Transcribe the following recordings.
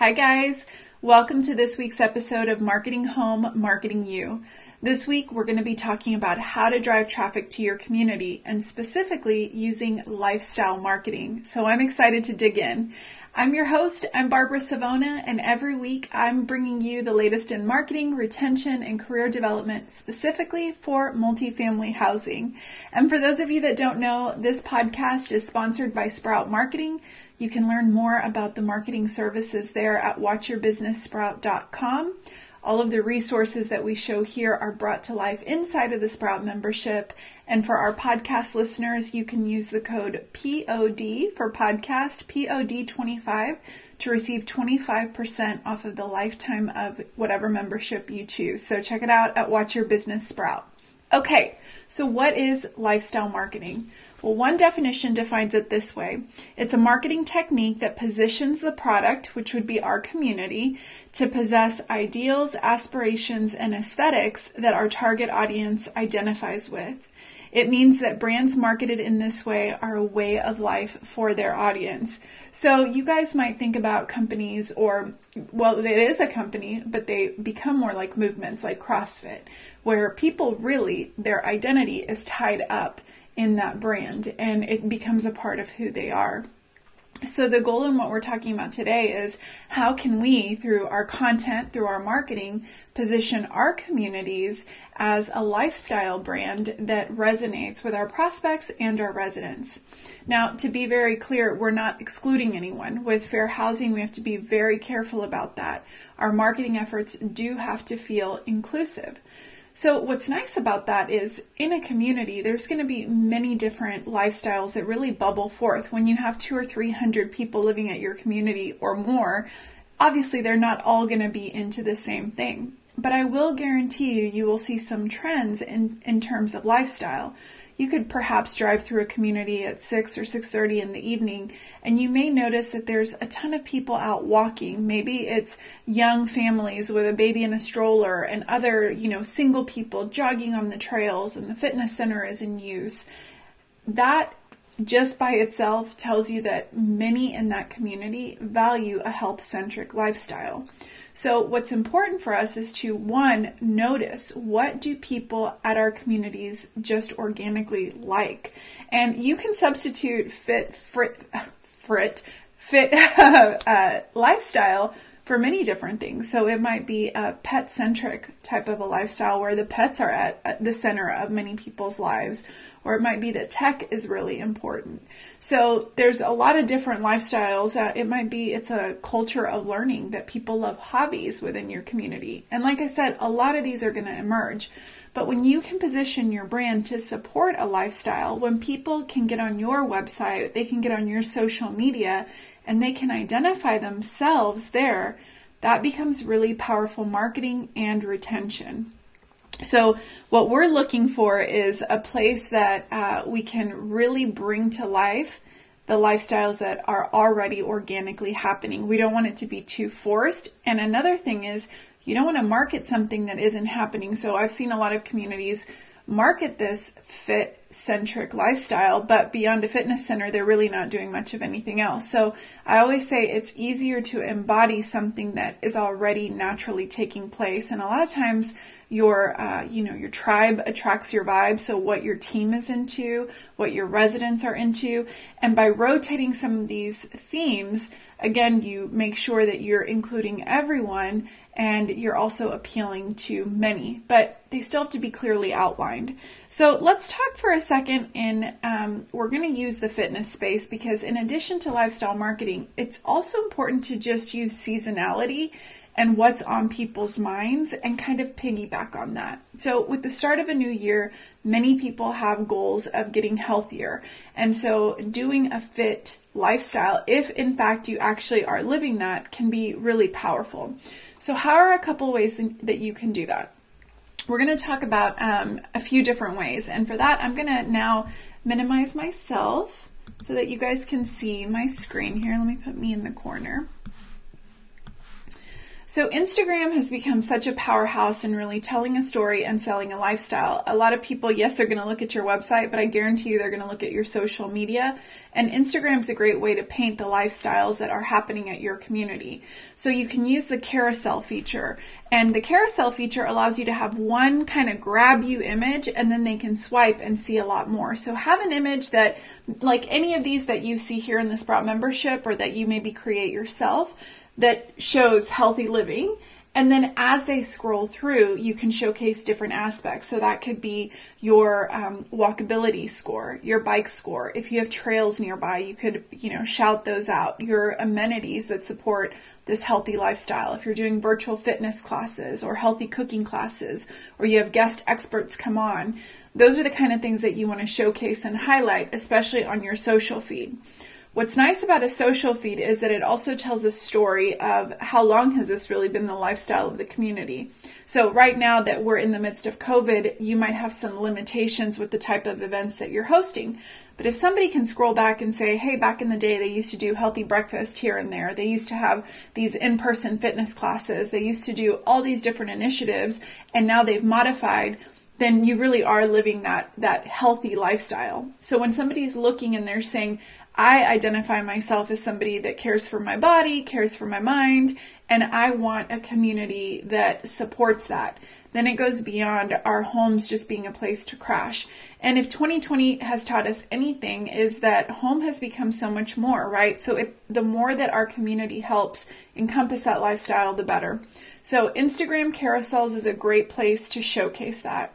Hi, guys. Welcome to this week's episode of Marketing Home, Marketing You. This week, we're going to be talking about how to drive traffic to your community and specifically using lifestyle marketing. So I'm excited to dig in. I'm your host. I'm Barbara Savona, and every week I'm bringing you the latest in marketing, retention, and career development specifically for multifamily housing. And for those of you that don't know, this podcast is sponsored by Sprout Marketing you can learn more about the marketing services there at watchyourbusinesssprout.com. All of the resources that we show here are brought to life inside of the Sprout membership. And for our podcast listeners, you can use the code POD for podcast, POD25, to receive 25% off of the lifetime of whatever membership you choose. So check it out at Watch Your Business Sprout. Okay, so what is lifestyle marketing? Well, one definition defines it this way it's a marketing technique that positions the product, which would be our community, to possess ideals, aspirations, and aesthetics that our target audience identifies with. It means that brands marketed in this way are a way of life for their audience. So you guys might think about companies or, well, it is a company, but they become more like movements like CrossFit, where people really, their identity is tied up in that brand and it becomes a part of who they are. So the goal in what we're talking about today is how can we, through our content, through our marketing, position our communities as a lifestyle brand that resonates with our prospects and our residents. Now, to be very clear, we're not excluding anyone. With fair housing, we have to be very careful about that. Our marketing efforts do have to feel inclusive. So, what's nice about that is in a community, there's going to be many different lifestyles that really bubble forth. When you have two or three hundred people living at your community or more, obviously they're not all going to be into the same thing. But I will guarantee you, you will see some trends in, in terms of lifestyle you could perhaps drive through a community at 6 or 6:30 in the evening and you may notice that there's a ton of people out walking maybe it's young families with a baby in a stroller and other you know single people jogging on the trails and the fitness center is in use that just by itself tells you that many in that community value a health centric lifestyle. So what's important for us is to one, notice what do people at our communities just organically like. And you can substitute fit, frit, frit, fit uh, lifestyle for many different things. So it might be a pet centric type of a lifestyle where the pets are at, at the center of many people's lives or it might be that tech is really important. So there's a lot of different lifestyles. Uh, it might be it's a culture of learning that people love hobbies within your community. And like I said, a lot of these are going to emerge. But when you can position your brand to support a lifestyle, when people can get on your website, they can get on your social media, and they can identify themselves there, that becomes really powerful marketing and retention. So, what we're looking for is a place that uh, we can really bring to life the lifestyles that are already organically happening. We don't want it to be too forced. And another thing is, you don't want to market something that isn't happening. So, I've seen a lot of communities market this fit centric lifestyle, but beyond a fitness center, they're really not doing much of anything else. So I always say it's easier to embody something that is already naturally taking place. And a lot of times your uh, you know your tribe attracts your vibe so what your team is into what your residents are into and by rotating some of these themes again you make sure that you're including everyone and you're also appealing to many but they still have to be clearly outlined so let's talk for a second in um, we're going to use the fitness space because in addition to lifestyle marketing it's also important to just use seasonality and what's on people's minds and kind of piggyback on that. So, with the start of a new year, many people have goals of getting healthier. And so, doing a fit lifestyle, if in fact you actually are living that, can be really powerful. So, how are a couple ways that you can do that? We're going to talk about um, a few different ways. And for that, I'm going to now minimize myself so that you guys can see my screen here. Let me put me in the corner. So Instagram has become such a powerhouse in really telling a story and selling a lifestyle. A lot of people, yes, they're going to look at your website, but I guarantee you they're going to look at your social media. And Instagram is a great way to paint the lifestyles that are happening at your community. So you can use the carousel feature. And the carousel feature allows you to have one kind of grab you image and then they can swipe and see a lot more. So have an image that, like any of these that you see here in the Sprout membership or that you maybe create yourself, that shows healthy living. And then as they scroll through, you can showcase different aspects. So that could be your um, walkability score, your bike score. If you have trails nearby, you could, you know, shout those out. Your amenities that support this healthy lifestyle. If you're doing virtual fitness classes or healthy cooking classes, or you have guest experts come on, those are the kind of things that you want to showcase and highlight, especially on your social feed. What's nice about a social feed is that it also tells a story of how long has this really been the lifestyle of the community. So right now that we're in the midst of COVID, you might have some limitations with the type of events that you're hosting. But if somebody can scroll back and say, hey, back in the day, they used to do healthy breakfast here and there. They used to have these in-person fitness classes. They used to do all these different initiatives and now they've modified then you really are living that that healthy lifestyle. So when somebody's looking and they're saying, I identify myself as somebody that cares for my body, cares for my mind, and I want a community that supports that. Then it goes beyond our homes just being a place to crash. And if 2020 has taught us anything is that home has become so much more, right? So it, the more that our community helps encompass that lifestyle, the better. So Instagram carousels is a great place to showcase that.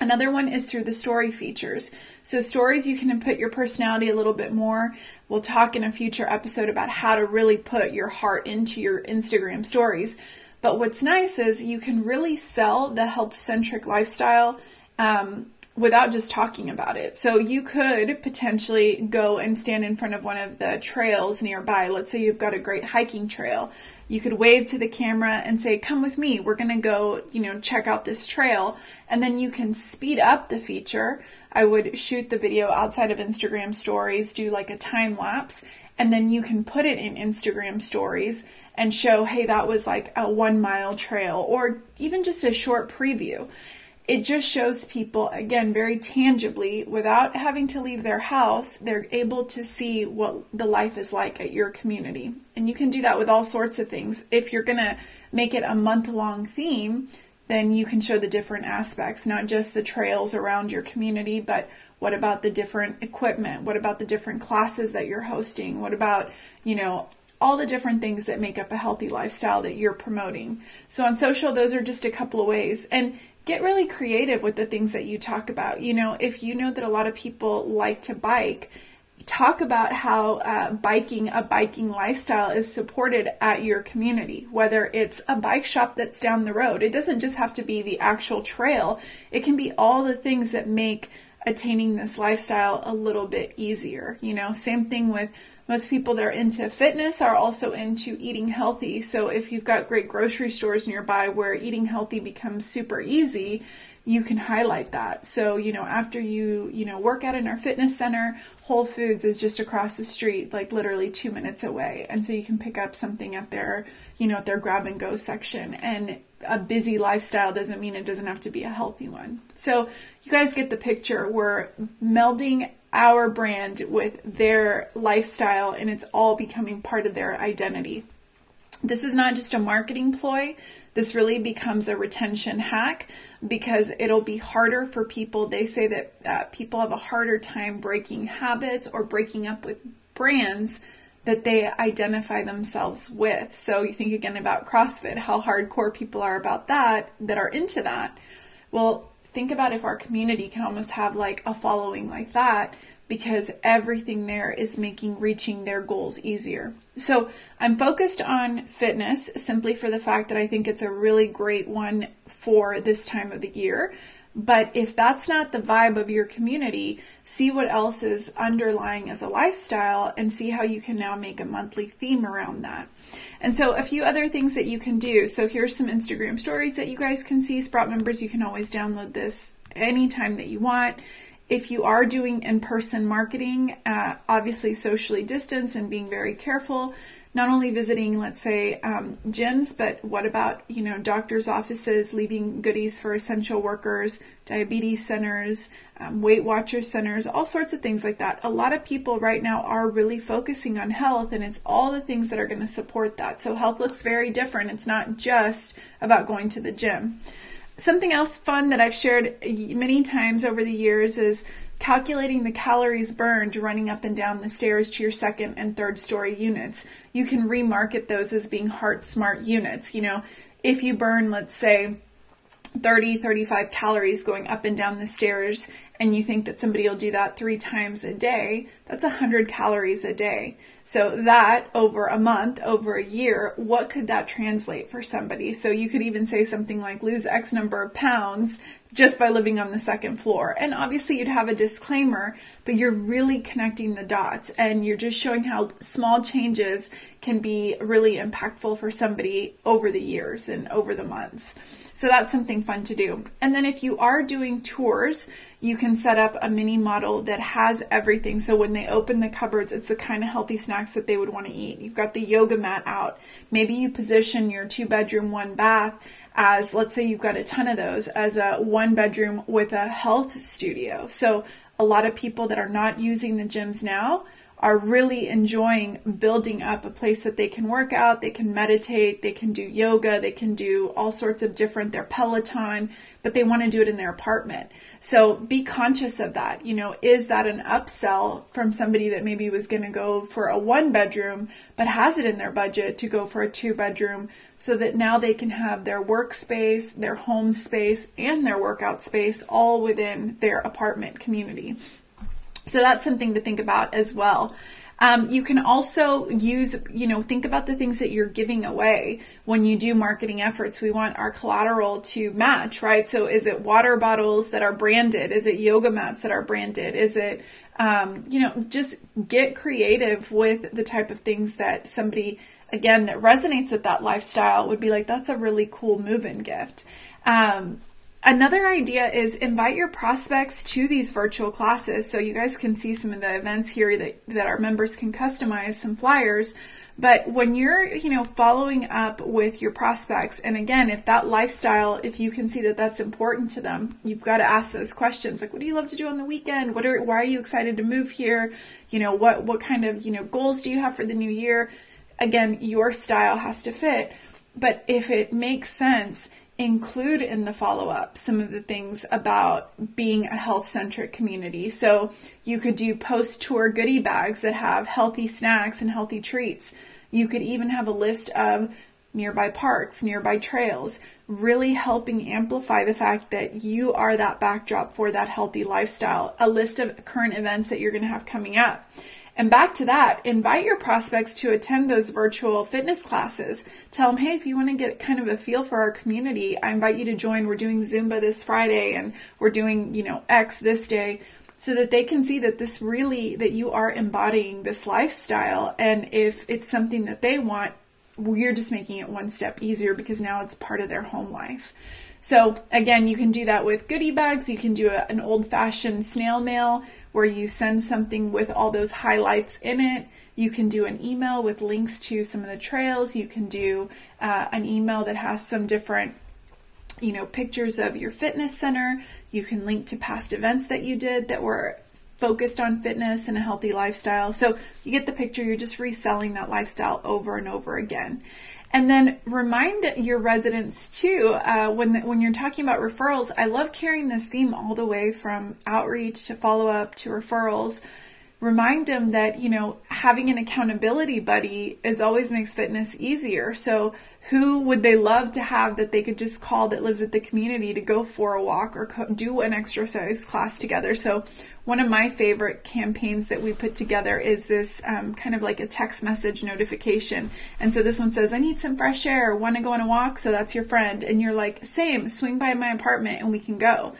Another one is through the story features. So stories, you can input your personality a little bit more. We'll talk in a future episode about how to really put your heart into your Instagram stories. But what's nice is you can really sell the health centric lifestyle um, without just talking about it. So you could potentially go and stand in front of one of the trails nearby. Let's say you've got a great hiking trail. You could wave to the camera and say, come with me. We're going to go, you know, check out this trail. And then you can speed up the feature. I would shoot the video outside of Instagram stories, do like a time lapse, and then you can put it in Instagram stories and show, hey, that was like a one mile trail or even just a short preview it just shows people, again, very tangibly, without having to leave their house, they're able to see what the life is like at your community. And you can do that with all sorts of things. If you're going to make it a month long theme, then you can show the different aspects, not just the trails around your community, but what about the different equipment? What about the different classes that you're hosting? What about, you know, all the different things that make up a healthy lifestyle that you're promoting. So on social, those are just a couple of ways. And get really creative with the things that you talk about. You know, if you know that a lot of people like to bike, talk about how uh, biking, a biking lifestyle is supported at your community, whether it's a bike shop that's down the road. It doesn't just have to be the actual trail. It can be all the things that make attaining this lifestyle a little bit easier. You know, same thing with most people that are into fitness are also into eating healthy. So if you've got great grocery stores nearby where eating healthy becomes super easy, you can highlight that. So, you know, after you, you know, work out in our fitness center, Whole Foods is just across the street, like literally two minutes away. And so you can pick up something at their, you know, at their grab and go section. And a busy lifestyle doesn't mean it doesn't have to be a healthy one. So you guys get the picture. We're melding our brand with their lifestyle and it's all becoming part of their identity. This is not just a marketing ploy. This really becomes a retention hack because it'll be harder for people. They say that uh, people have a harder time breaking habits or breaking up with brands that they identify themselves with. So you think again about CrossFit, how hardcore people are about that, that are into that. Well, think about if our community can almost have like a following like that because everything there is making reaching their goals easier. So I'm focused on fitness simply for the fact that I think it's a really great one for this time of the year. But if that's not the vibe of your community, see what else is underlying as a lifestyle and see how you can now make a monthly theme around that. And so a few other things that you can do. So here's some Instagram stories that you guys can see. Sprout members, you can always download this anytime that you want. If you are doing in person marketing, uh, obviously socially distance and being very careful, not only visiting, let's say, um, gyms, but what about, you know, doctors' offices, leaving goodies for essential workers, diabetes centers, um, Weight Watchers centers, all sorts of things like that. A lot of people right now are really focusing on health, and it's all the things that are going to support that. So health looks very different. It's not just about going to the gym. Something else fun that I've shared many times over the years is calculating the calories burned running up and down the stairs to your second and third story units. You can remarket those as being heart smart units. You know, if you burn, let's say, 30, 35 calories going up and down the stairs, and you think that somebody will do that three times a day, that's 100 calories a day. So that over a month, over a year, what could that translate for somebody? So you could even say something like lose X number of pounds just by living on the second floor. And obviously you'd have a disclaimer, but you're really connecting the dots and you're just showing how small changes can be really impactful for somebody over the years and over the months. So that's something fun to do. And then if you are doing tours, you can set up a mini model that has everything. So when they open the cupboards, it's the kind of healthy snacks that they would want to eat. You've got the yoga mat out. Maybe you position your two bedroom, one bath as, let's say you've got a ton of those, as a one bedroom with a health studio. So a lot of people that are not using the gyms now are really enjoying building up a place that they can work out, they can meditate, they can do yoga, they can do all sorts of different, their Peloton, but they want to do it in their apartment. So be conscious of that. You know, is that an upsell from somebody that maybe was going to go for a one bedroom, but has it in their budget to go for a two bedroom so that now they can have their workspace, their home space, and their workout space all within their apartment community. So that's something to think about as well. Um, you can also use, you know, think about the things that you're giving away when you do marketing efforts. We want our collateral to match, right? So is it water bottles that are branded? Is it yoga mats that are branded? Is it, um, you know, just get creative with the type of things that somebody, again, that resonates with that lifestyle would be like, that's a really cool move in gift. Um, Another idea is invite your prospects to these virtual classes. So you guys can see some of the events here that, that our members can customize some flyers. But when you're, you know, following up with your prospects, and again, if that lifestyle, if you can see that that's important to them, you've got to ask those questions. Like, what do you love to do on the weekend? What are, why are you excited to move here? You know, what, what kind of, you know, goals do you have for the new year? Again, your style has to fit. But if it makes sense, include in the follow up some of the things about being a health centric community. So you could do post tour goodie bags that have healthy snacks and healthy treats. You could even have a list of nearby parks, nearby trails, really helping amplify the fact that you are that backdrop for that healthy lifestyle, a list of current events that you're going to have coming up. And back to that, invite your prospects to attend those virtual fitness classes. Tell them, hey, if you want to get kind of a feel for our community, I invite you to join. We're doing Zumba this Friday and we're doing, you know, X this day so that they can see that this really, that you are embodying this lifestyle. And if it's something that they want, we're just making it one step easier because now it's part of their home life. So again, you can do that with goodie bags. You can do a, an old fashioned snail mail where you send something with all those highlights in it. You can do an email with links to some of the trails. You can do uh, an email that has some different, you know, pictures of your fitness center. You can link to past events that you did that were focused on fitness and a healthy lifestyle. So you get the picture. You're just reselling that lifestyle over and over again. And then remind your residents too, uh, when, the, when you're talking about referrals, I love carrying this theme all the way from outreach to follow up to referrals. Remind them that, you know, having an accountability buddy is always makes fitness easier. So who would they love to have that they could just call that lives at the community to go for a walk or co- do an exercise class together? So one of my favorite campaigns that we put together is this um, kind of like a text message notification. And so this one says, I need some fresh air, want to go on a walk? So that's your friend. And you're like, same, swing by my apartment and we can go.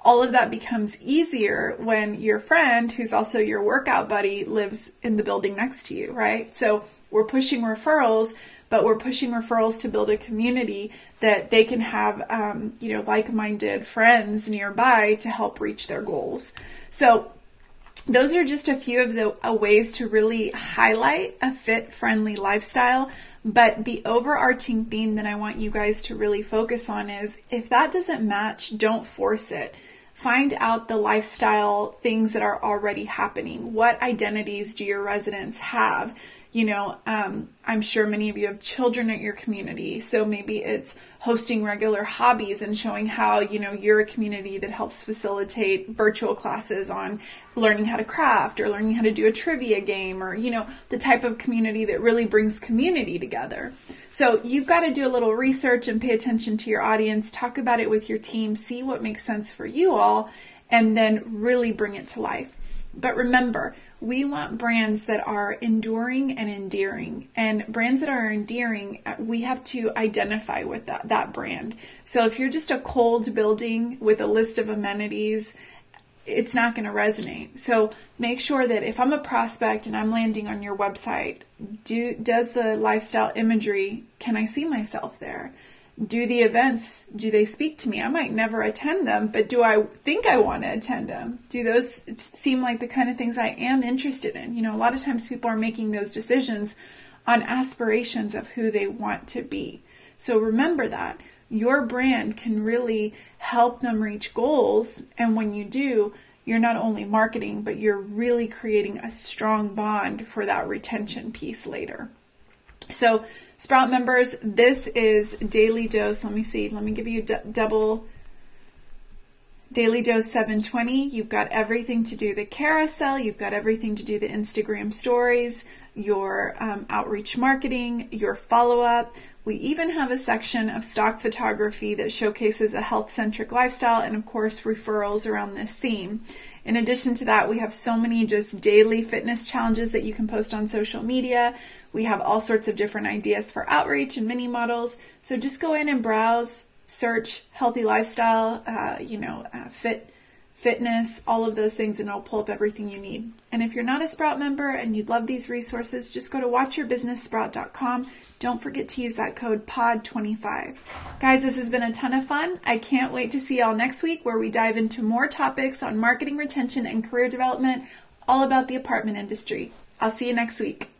All of that becomes easier when your friend, who's also your workout buddy, lives in the building next to you, right? So we're pushing referrals, but we're pushing referrals to build a community that they can have, um, you know, like-minded friends nearby to help reach their goals. So those are just a few of the uh, ways to really highlight a fit friendly lifestyle. But the overarching theme that I want you guys to really focus on is if that doesn't match, don't force it. Find out the lifestyle things that are already happening. What identities do your residents have? You know, um, I'm sure many of you have children at your community. So maybe it's hosting regular hobbies and showing how, you know, you're a community that helps facilitate virtual classes on learning how to craft or learning how to do a trivia game or, you know, the type of community that really brings community together. So you've got to do a little research and pay attention to your audience, talk about it with your team, see what makes sense for you all, and then really bring it to life. But remember, we want brands that are enduring and endearing. And brands that are endearing, uh, we have to identify with that, that brand. So if you're just a cold building with a list of amenities, it's not going to resonate. So make sure that if I'm a prospect and I'm landing on your website, do does the lifestyle imagery, can I see myself there? Do the events do they speak to me? I might never attend them but do i think i want to attend them? Do those seem like the kind of things i am interested in? You know a lot of times people are making those decisions on aspirations of who they want to be. So remember that. Your brand can really help them reach goals and when you do you're not only marketing but you're really creating a strong bond for that retention piece later. So Sprout members, this is daily dose. Let me see. Let me give you d- double daily dose 720. You've got everything to do the carousel. You've got everything to do the Instagram stories, your um, outreach marketing, your follow up. We even have a section of stock photography that showcases a health centric lifestyle and, of course, referrals around this theme. In addition to that, we have so many just daily fitness challenges that you can post on social media. We have all sorts of different ideas for outreach and mini models. So just go in and browse, search healthy lifestyle, uh, you know, uh, fit fitness, all of those things, and it'll pull up everything you need. And if you're not a Sprout member and you'd love these resources, just go to watchyourbusinesssprout.com. Don't forget to use that code POD25. Guys, this has been a ton of fun. I can't wait to see y'all next week where we dive into more topics on marketing retention and career development, all about the apartment industry. I'll see you next week.